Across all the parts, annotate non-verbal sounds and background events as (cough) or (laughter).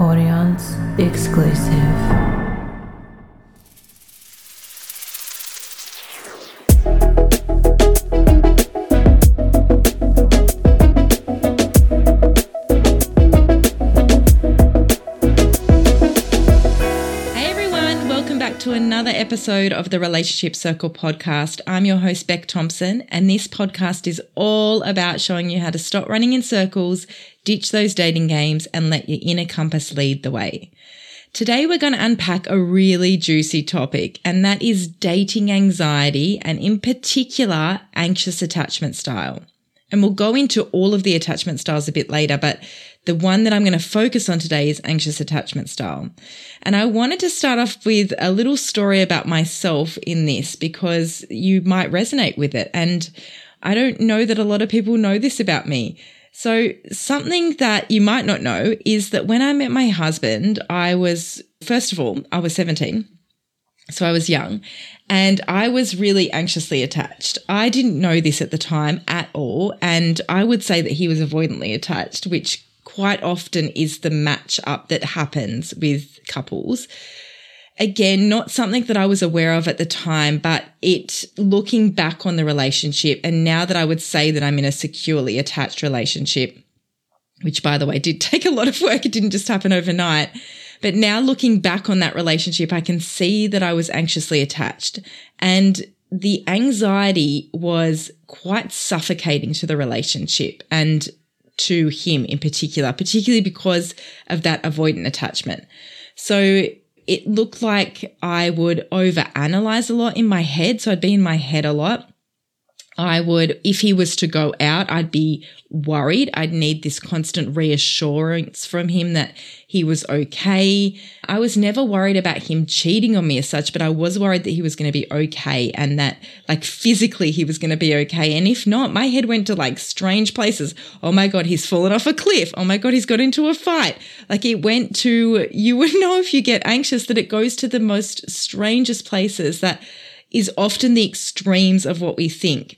Audience exclusive. Episode of the Relationship Circle podcast. I'm your host, Beck Thompson, and this podcast is all about showing you how to stop running in circles, ditch those dating games, and let your inner compass lead the way. Today, we're going to unpack a really juicy topic, and that is dating anxiety and, in particular, anxious attachment style. And we'll go into all of the attachment styles a bit later, but the one that I'm going to focus on today is anxious attachment style. And I wanted to start off with a little story about myself in this because you might resonate with it. And I don't know that a lot of people know this about me. So something that you might not know is that when I met my husband, I was, first of all, I was 17. So I was young and I was really anxiously attached. I didn't know this at the time at all. And I would say that he was avoidantly attached, which quite often is the match up that happens with couples. Again, not something that I was aware of at the time, but it looking back on the relationship and now that I would say that I'm in a securely attached relationship, which by the way did (laughs) take a lot of work. It didn't just happen overnight. But now looking back on that relationship, I can see that I was anxiously attached and the anxiety was quite suffocating to the relationship and to him in particular, particularly because of that avoidant attachment. So it looked like I would overanalyze a lot in my head. So I'd be in my head a lot. I would, if he was to go out, I'd be worried. I'd need this constant reassurance from him that he was okay. I was never worried about him cheating on me as such, but I was worried that he was going to be okay and that like physically he was going to be okay. And if not, my head went to like strange places. Oh my God, he's fallen off a cliff. Oh my God, he's got into a fight. Like it went to, you would (laughs) know if you get anxious that it goes to the most strangest places that is often the extremes of what we think.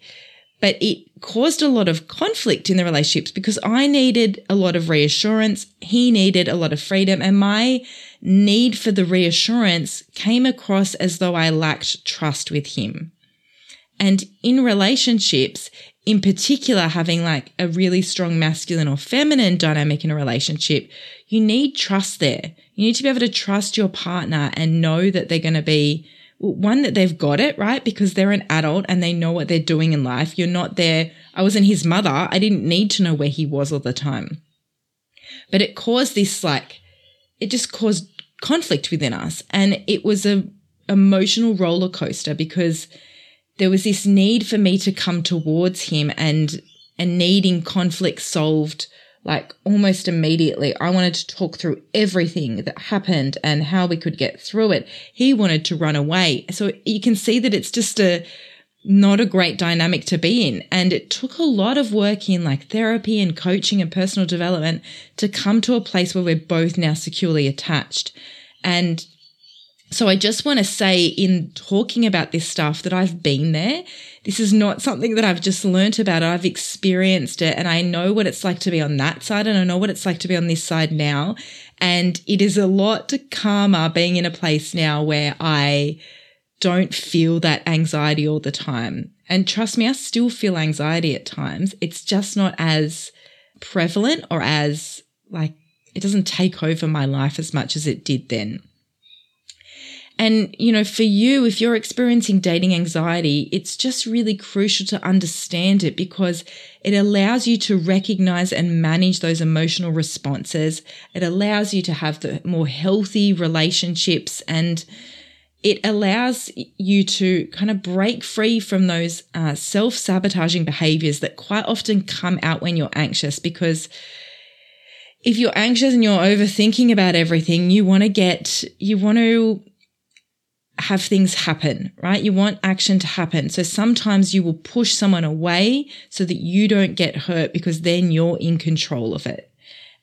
But it caused a lot of conflict in the relationships because I needed a lot of reassurance. He needed a lot of freedom and my need for the reassurance came across as though I lacked trust with him. And in relationships, in particular, having like a really strong masculine or feminine dynamic in a relationship, you need trust there. You need to be able to trust your partner and know that they're going to be one that they've got it right because they're an adult and they know what they're doing in life. You're not there. I wasn't his mother. I didn't need to know where he was all the time. But it caused this like, it just caused conflict within us. And it was a emotional roller coaster because there was this need for me to come towards him and, and needing conflict solved like almost immediately. I wanted to talk through everything that happened and how we could get through it. He wanted to run away. So you can see that it's just a, not a great dynamic to be in. And it took a lot of work in like therapy and coaching and personal development to come to a place where we're both now securely attached. And so I just want to say in talking about this stuff that I've been there. This is not something that I've just learnt about. I've experienced it and I know what it's like to be on that side and I know what it's like to be on this side now. And it is a lot calmer being in a place now where I don't feel that anxiety all the time. And trust me, I still feel anxiety at times. It's just not as prevalent or as like, it doesn't take over my life as much as it did then. And, you know, for you, if you're experiencing dating anxiety, it's just really crucial to understand it because it allows you to recognize and manage those emotional responses. It allows you to have the more healthy relationships and it allows you to kind of break free from those uh, self sabotaging behaviors that quite often come out when you're anxious because if you're anxious and you're overthinking about everything, you want to get, you want to have things happen, right? You want action to happen. So sometimes you will push someone away so that you don't get hurt because then you're in control of it.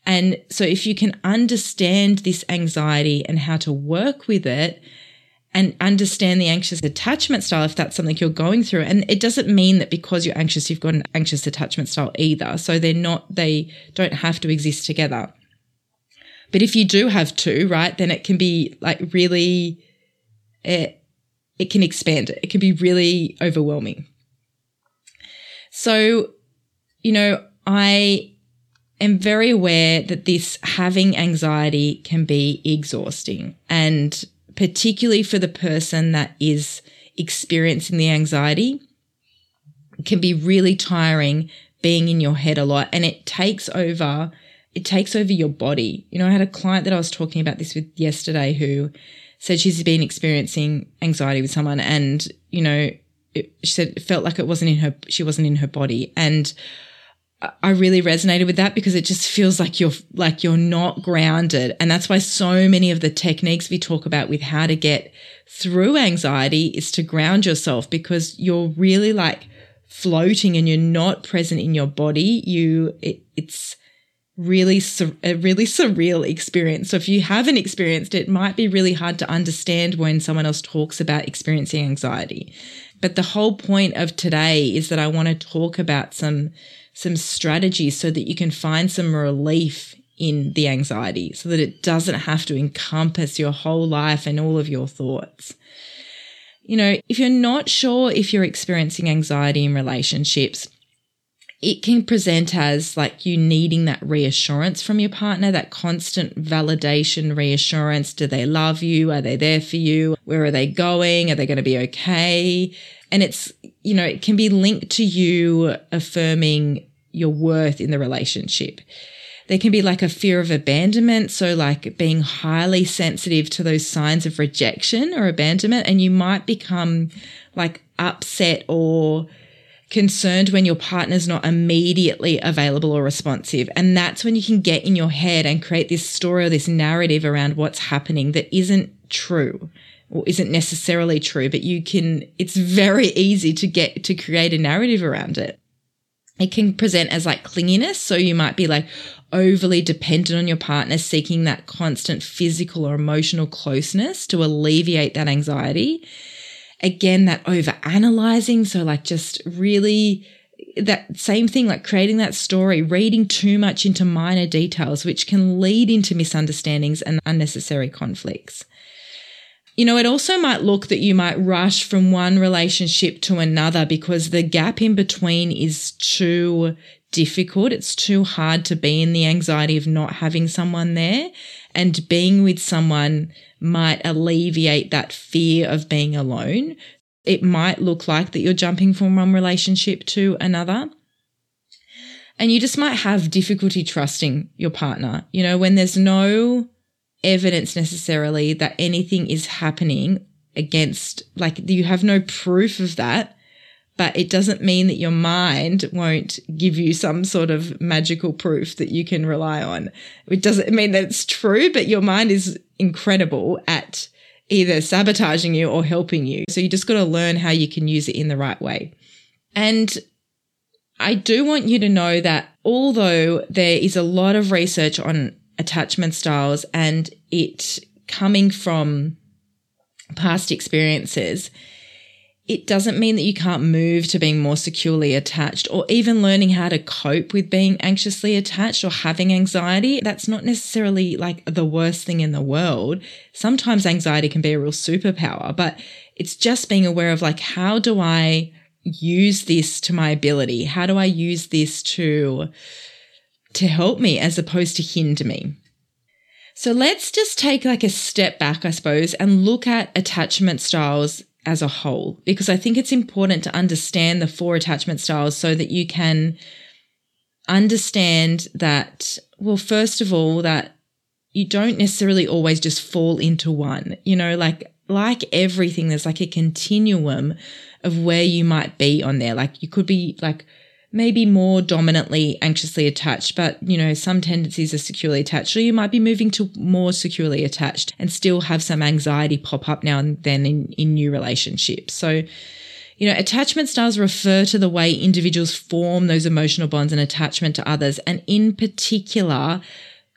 And so if you can understand this anxiety and how to work with it and understand the anxious attachment style, if that's something you're going through, and it doesn't mean that because you're anxious, you've got an anxious attachment style either. So they're not, they don't have to exist together. But if you do have two, right, then it can be like really, it, it can expand it. It can be really overwhelming. So, you know, I am very aware that this having anxiety can be exhausting and particularly for the person that is experiencing the anxiety can be really tiring being in your head a lot and it takes over it takes over your body. You know, I had a client that I was talking about this with yesterday who said she's been experiencing anxiety with someone and, you know, it, she said it felt like it wasn't in her, she wasn't in her body. And I really resonated with that because it just feels like you're, like you're not grounded. And that's why so many of the techniques we talk about with how to get through anxiety is to ground yourself because you're really like floating and you're not present in your body. You, it, it's, really a really surreal experience. So if you haven't experienced it, it might be really hard to understand when someone else talks about experiencing anxiety. But the whole point of today is that I want to talk about some some strategies so that you can find some relief in the anxiety so that it doesn't have to encompass your whole life and all of your thoughts. You know, if you're not sure if you're experiencing anxiety in relationships, it can present as like you needing that reassurance from your partner, that constant validation, reassurance. Do they love you? Are they there for you? Where are they going? Are they going to be okay? And it's, you know, it can be linked to you affirming your worth in the relationship. There can be like a fear of abandonment. So like being highly sensitive to those signs of rejection or abandonment. And you might become like upset or concerned when your partner's not immediately available or responsive. And that's when you can get in your head and create this story or this narrative around what's happening that isn't true or isn't necessarily true, but you can, it's very easy to get to create a narrative around it. It can present as like clinginess. So you might be like overly dependent on your partner, seeking that constant physical or emotional closeness to alleviate that anxiety again, that over analyzing. So like just really that same thing, like creating that story, reading too much into minor details, which can lead into misunderstandings and unnecessary conflicts. You know, it also might look that you might rush from one relationship to another because the gap in between is too difficult. It's too hard to be in the anxiety of not having someone there and being with someone might alleviate that fear of being alone. It might look like that you're jumping from one relationship to another. And you just might have difficulty trusting your partner. You know, when there's no evidence necessarily that anything is happening against, like you have no proof of that, but it doesn't mean that your mind won't give you some sort of magical proof that you can rely on. It doesn't mean that it's true, but your mind is incredible at either sabotaging you or helping you. So you just got to learn how you can use it in the right way. And I do want you to know that although there is a lot of research on attachment styles and it coming from past experiences, it doesn't mean that you can't move to being more securely attached or even learning how to cope with being anxiously attached or having anxiety. That's not necessarily like the worst thing in the world. Sometimes anxiety can be a real superpower, but it's just being aware of like, how do I use this to my ability? How do I use this to, to help me as opposed to hinder me? So let's just take like a step back, I suppose, and look at attachment styles as a whole, because I think it's important to understand the four attachment styles so that you can understand that, well, first of all, that you don't necessarily always just fall into one, you know, like, like everything, there's like a continuum of where you might be on there. Like you could be like maybe more dominantly anxiously attached, but you know, some tendencies are securely attached. So you might be moving to more securely attached and still have some anxiety pop up now and then in, in new relationships. So, you know, attachment styles refer to the way individuals form those emotional bonds and attachment to others. And in particular,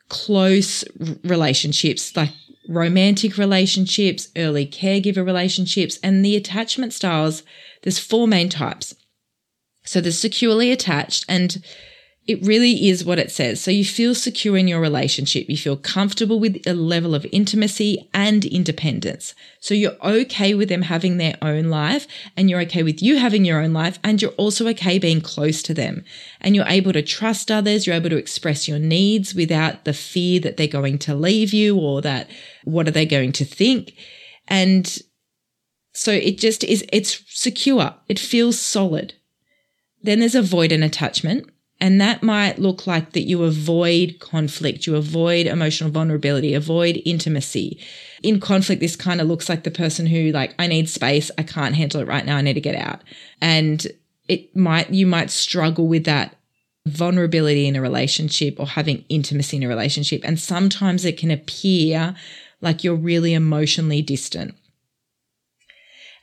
close relationships like romantic relationships, early caregiver relationships, and the attachment styles. There's four main types. So they're securely attached and it really is what it says. So you feel secure in your relationship. You feel comfortable with a level of intimacy and independence. So you're okay with them having their own life and you're okay with you having your own life and you're also okay being close to them. And you're able to trust others. You're able to express your needs without the fear that they're going to leave you or that what are they going to think? And so it just is, it's secure. It feels solid. Then there's avoidant attachment. And that might look like that you avoid conflict, you avoid emotional vulnerability, avoid intimacy. In conflict, this kind of looks like the person who, like, I need space, I can't handle it right now, I need to get out. And it might, you might struggle with that vulnerability in a relationship or having intimacy in a relationship. And sometimes it can appear like you're really emotionally distant.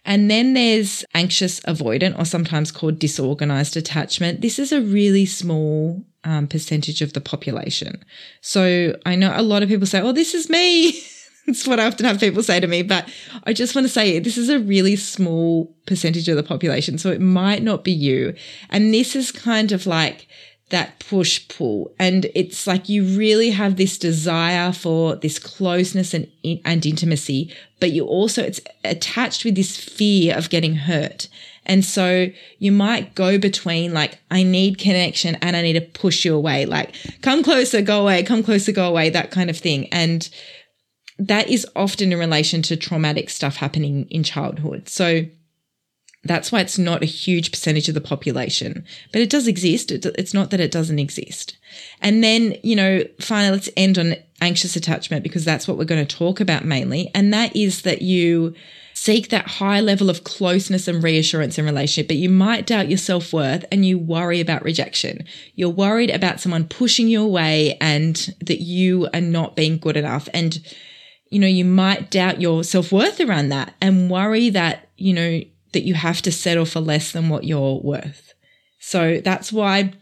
And then there's anxious avoidant, or sometimes called disorganized attachment. This is a really small um, percentage of the population. So I know a lot of people say, oh, this is me. (laughs) It's what I often have people say to me, but I just want to say this is a really small percentage of the population. So it might not be you. And this is kind of like that push pull. And it's like you really have this desire for this closeness and, and intimacy, but you also, it's attached with this fear of getting hurt. And so you might go between like, I need connection and I need to push you away. Like, come closer, go away, come closer, go away, that kind of thing. And that is often in relation to traumatic stuff happening in childhood. So that's why it's not a huge percentage of the population, but it does exist. It's not that it doesn't exist. And then, you know, finally, let's end on anxious attachment because that's what we're going to talk about mainly. And that is that you seek that high level of closeness and reassurance in relationship, but you might doubt your self worth and you worry about rejection. You're worried about someone pushing you away and that you are not being good enough. And, you know, you might doubt your self worth around that and worry that, you know, that you have to settle for less than what you're worth. So that's why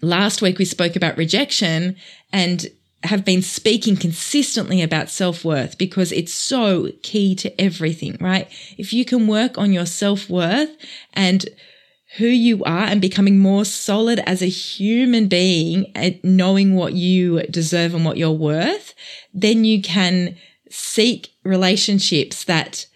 last week we spoke about rejection and have been speaking consistently about self worth because it's so key to everything, right? If you can work on your self worth and who you are and becoming more solid as a human being and knowing what you deserve and what you're worth, then you can seek relationships that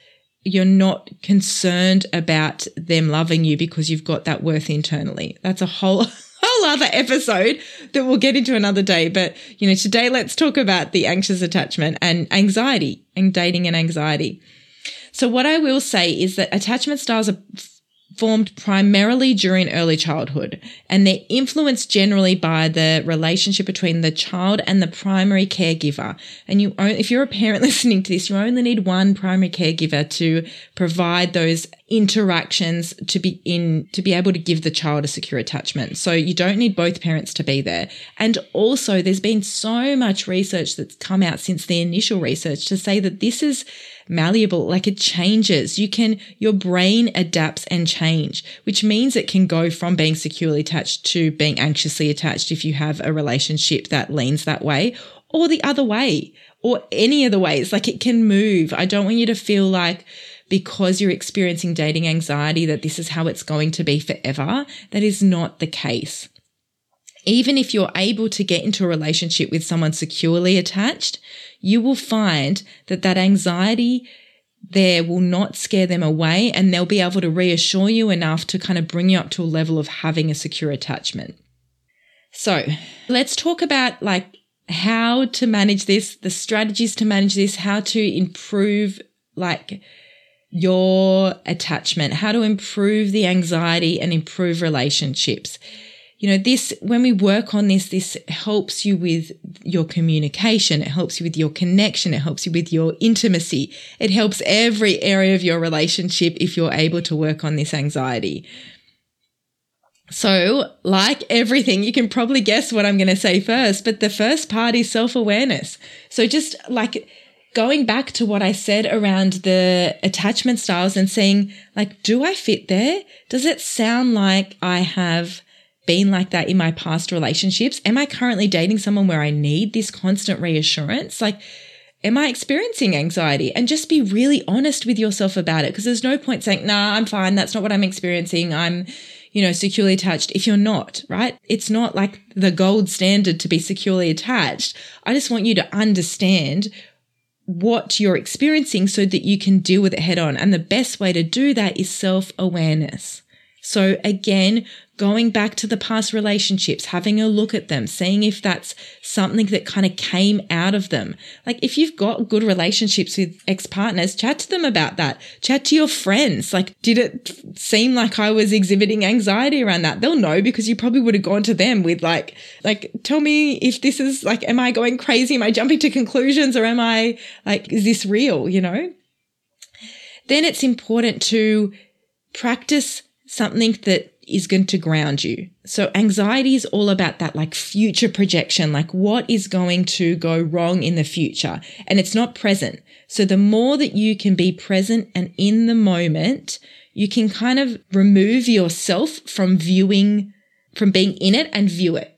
you're not concerned about them loving you because you've got that worth internally. That's a whole (laughs) whole other episode that we'll get into another day. But, you know, today let's talk about the anxious attachment and anxiety and dating and anxiety. So what I will say is that attachment styles are formed primarily during early childhood and they're influenced generally by the relationship between the child and the primary caregiver. And you, if you're a parent (laughs) listening to this, you only need one primary caregiver to provide those interactions to be in, to be able to give the child a secure attachment. So you don't need both parents to be there. And also there's been so much research that's come out since the initial research to say that this is malleable, like it changes. You can, your brain adapts and change, which means it can go from being securely attached to being anxiously attached if you have a relationship that leans that way or the other way or any of the ways. Like it can move. I don't want you to feel like, because you're experiencing dating anxiety that this is how it's going to be forever. That is not the case. Even if you're able to get into a relationship with someone securely attached, you will find that that anxiety there will not scare them away and they'll be able to reassure you enough to kind of bring you up to a level of having a secure attachment. So let's talk about like how to manage this, the strategies to manage this, how to improve like your attachment, how to improve the anxiety and improve relationships you know, this, when we work on this, this helps you with your communication. It helps you with your connection. It helps you with your intimacy. It helps every area of your relationship if you're able to work on this anxiety. So, like everything, you can probably guess what I'm going to say first, but the first part is self awareness. So, just like going back to what I said around the attachment styles and saying, like, do I fit there? Does it sound like I have been like that in my past relationships? Am I currently dating someone where I need this constant reassurance? Like, am I experiencing anxiety? And just be really honest with yourself about it because there's no point saying, nah, I'm fine. That's not what I'm experiencing. I'm, you know, securely attached if you're not, right? It's not like the gold standard to be securely attached. I just want you to understand what you're experiencing so that you can deal with it head on. And the best way to do that is self awareness. So again, going back to the past relationships, having a look at them, seeing if that's something that kind of came out of them. Like if you've got good relationships with ex-partners, chat to them about that. Chat to your friends. Like, did it seem like I was exhibiting anxiety around that? They'll know because you probably would have gone to them with like, like, tell me if this is like, am I going crazy? Am I jumping to conclusions or am I like, is this real? You know? Then it's important to practice something that is going to ground you. So anxiety is all about that like future projection, like what is going to go wrong in the future. And it's not present. So the more that you can be present and in the moment, you can kind of remove yourself from viewing, from being in it and view it.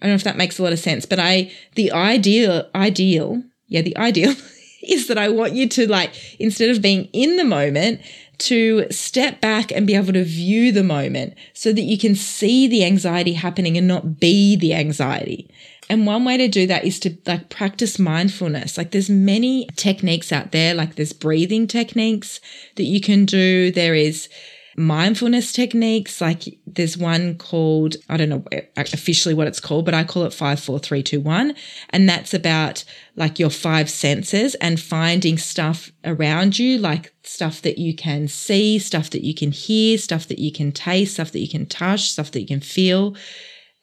I don't know if that makes a lot of sense, but I, the ideal, ideal, yeah, the ideal (laughs) is that I want you to like, instead of being in the moment, to step back and be able to view the moment so that you can see the anxiety happening and not be the anxiety. And one way to do that is to like practice mindfulness. Like there's many techniques out there, like there's breathing techniques that you can do. There is mindfulness techniques. Like there's one called, I don't know officially what it's called, but I call it five, four, three, two, one. And that's about like your five senses and finding stuff around you, like stuff that you can see, stuff that you can hear, stuff that you can taste, stuff that you can touch, stuff that you can feel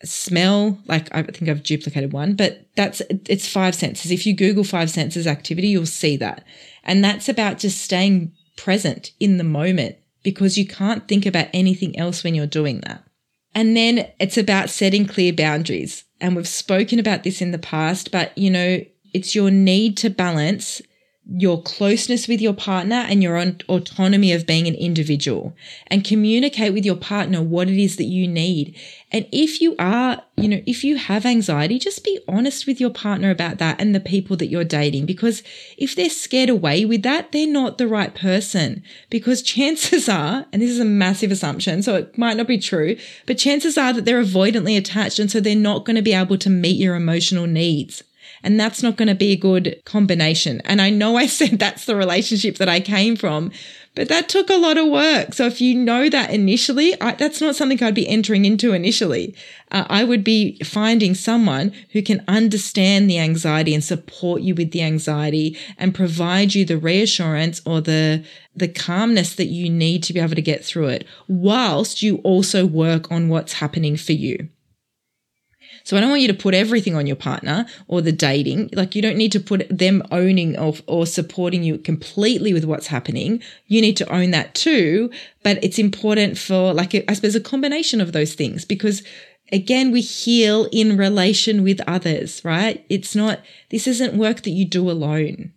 smell like i think i've duplicated one but that's it's five senses if you google five senses activity you'll see that and that's about just staying present in the moment because you can't think about anything else when you're doing that. And then it's about setting clear boundaries. And we've spoken about this in the past, but you know, it's your need to balance your closeness with your partner and your autonomy of being an individual and communicate with your partner what it is that you need. And if you are, you know, if you have anxiety, just be honest with your partner about that and the people that you're dating. Because if they're scared away with that, they're not the right person. Because chances are, and this is a massive assumption, so it might not be true, but chances are that they're avoidantly attached. And so they're not going to be able to meet your emotional needs. And that's not going to be a good combination. And I know I (laughs) said that's the relationship that I came from, but that took a lot of work. So if you know that initially, I, that's not something I'd be entering into initially. Uh, I would be finding someone who can understand the anxiety and support you with the anxiety and provide you the reassurance or the the calmness that you need to be able to get through it whilst you also work on what's happening for you. So I don't want you to put everything on your partner or the dating. Like you don't need to put them owning or, or supporting you completely with what's happening. You need to own that too. But it's important for like, I suppose a combination of those things because again, we heal in relation with others, right? It's not, this isn't work that you do alone.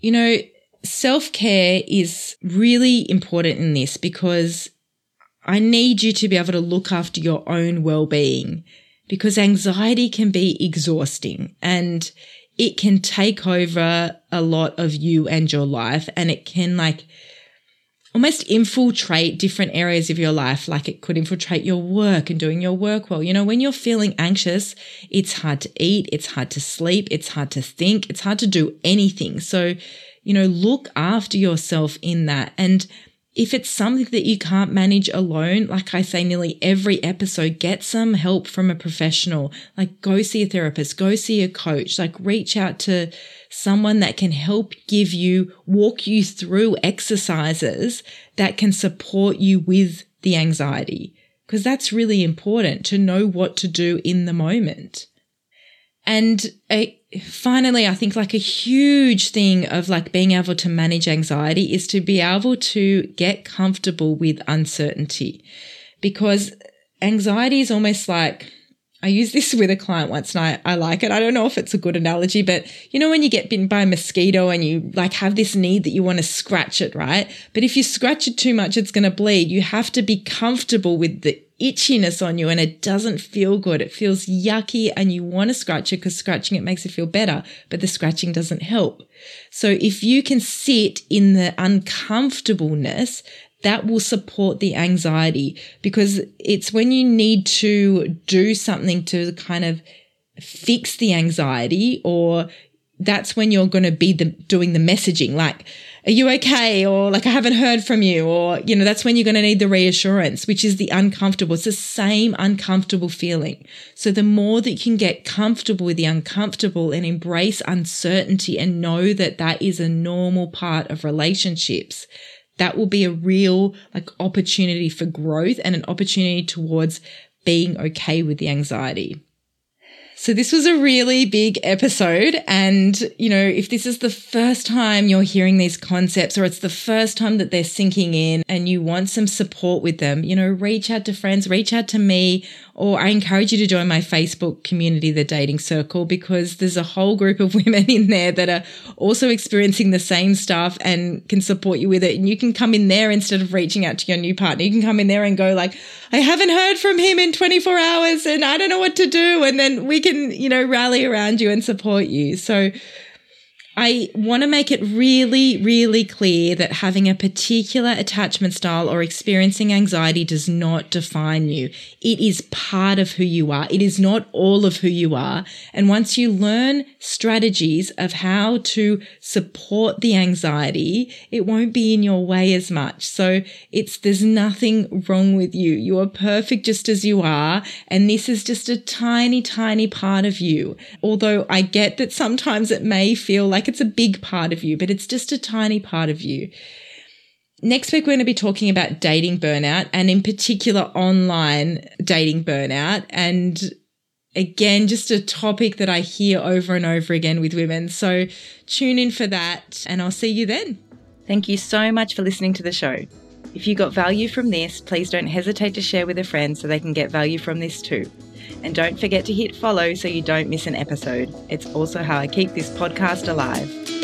You know, self care is really important in this because I need you to be able to look after your own well being because anxiety can be exhausting and it can take over a lot of you and your life and it can like almost infiltrate different areas of your life. Like it could infiltrate your work and doing your work well. You know, when you're feeling anxious, it's hard to eat. It's hard to sleep. It's hard to think. It's hard to do anything. So, you know, look after yourself in that. And if it's something that you can't manage alone, like I say nearly every episode, get some help from a professional. Like go see a therapist, go see a coach, like reach out to someone that can help give you, walk you through exercises that can support you with the anxiety. Because that's really important to know what to do in the moment. And a, finally, I think like a huge thing of like being able to manage anxiety is to be able to get comfortable with uncertainty. Because anxiety is almost like, I used this with a client once and I, I like it. I don't know if it's a good analogy, but you know, when you get bitten by a mosquito and you like have this need that you want to scratch it, right? But if you scratch it too much, it's going to bleed. You have to be comfortable with the itchiness on you and it doesn't feel good. It feels yucky and you want to scratch it because scratching it makes it feel better, but the scratching doesn't help. So if you can sit in the uncomfortableness, that will support the anxiety because it's when you need to do something to kind of fix the anxiety or that's when you're going to be the, doing the messaging like are you okay? or like i haven't heard from you or you know that's when you're going to need the reassurance which is the uncomfortable. It's the same uncomfortable feeling. So the more that you can get comfortable with the uncomfortable and embrace uncertainty and know that that is a normal part of relationships that will be a real like opportunity for growth and an opportunity towards being okay with the anxiety so this was a really big episode. And, you know, if this is the first time you're hearing these concepts or it's the first time that they're sinking in and you want some support with them, you know, reach out to friends, reach out to me or I encourage you to join my Facebook community, the dating circle, because there's a whole group of (laughs) women in there that are also experiencing the same stuff and can support you with it. And you can come in there instead of reaching out to your new partner. You can come in there and go like, I haven't heard from him in 24 hours and I don't know what to do. And then we can, you know, rally around you and support you. So I want to make it really, really clear that having a particular attachment style or experiencing anxiety does not define you. It is part of who you are. It is not all of who you are. And once you learn strategies of how to support the anxiety, it won't be in your way as much. So it's, there's nothing wrong with you. You are perfect just as you are. And this is just a tiny, tiny part of you. Although I get that sometimes it may feel like like it's a big part of you, but it's just a tiny part of you. Next week, we're going to be talking about dating burnout and in particular online dating burnout. And again, just a topic that I hear over and over again with women. So tune in for that and I'll see you then. Thank you so much for listening to the show. If you got value from this, please don't hesitate to share with a friend so they can get value from this too. And don't forget to hit follow so you don't miss an episode. It's also how I keep this podcast alive.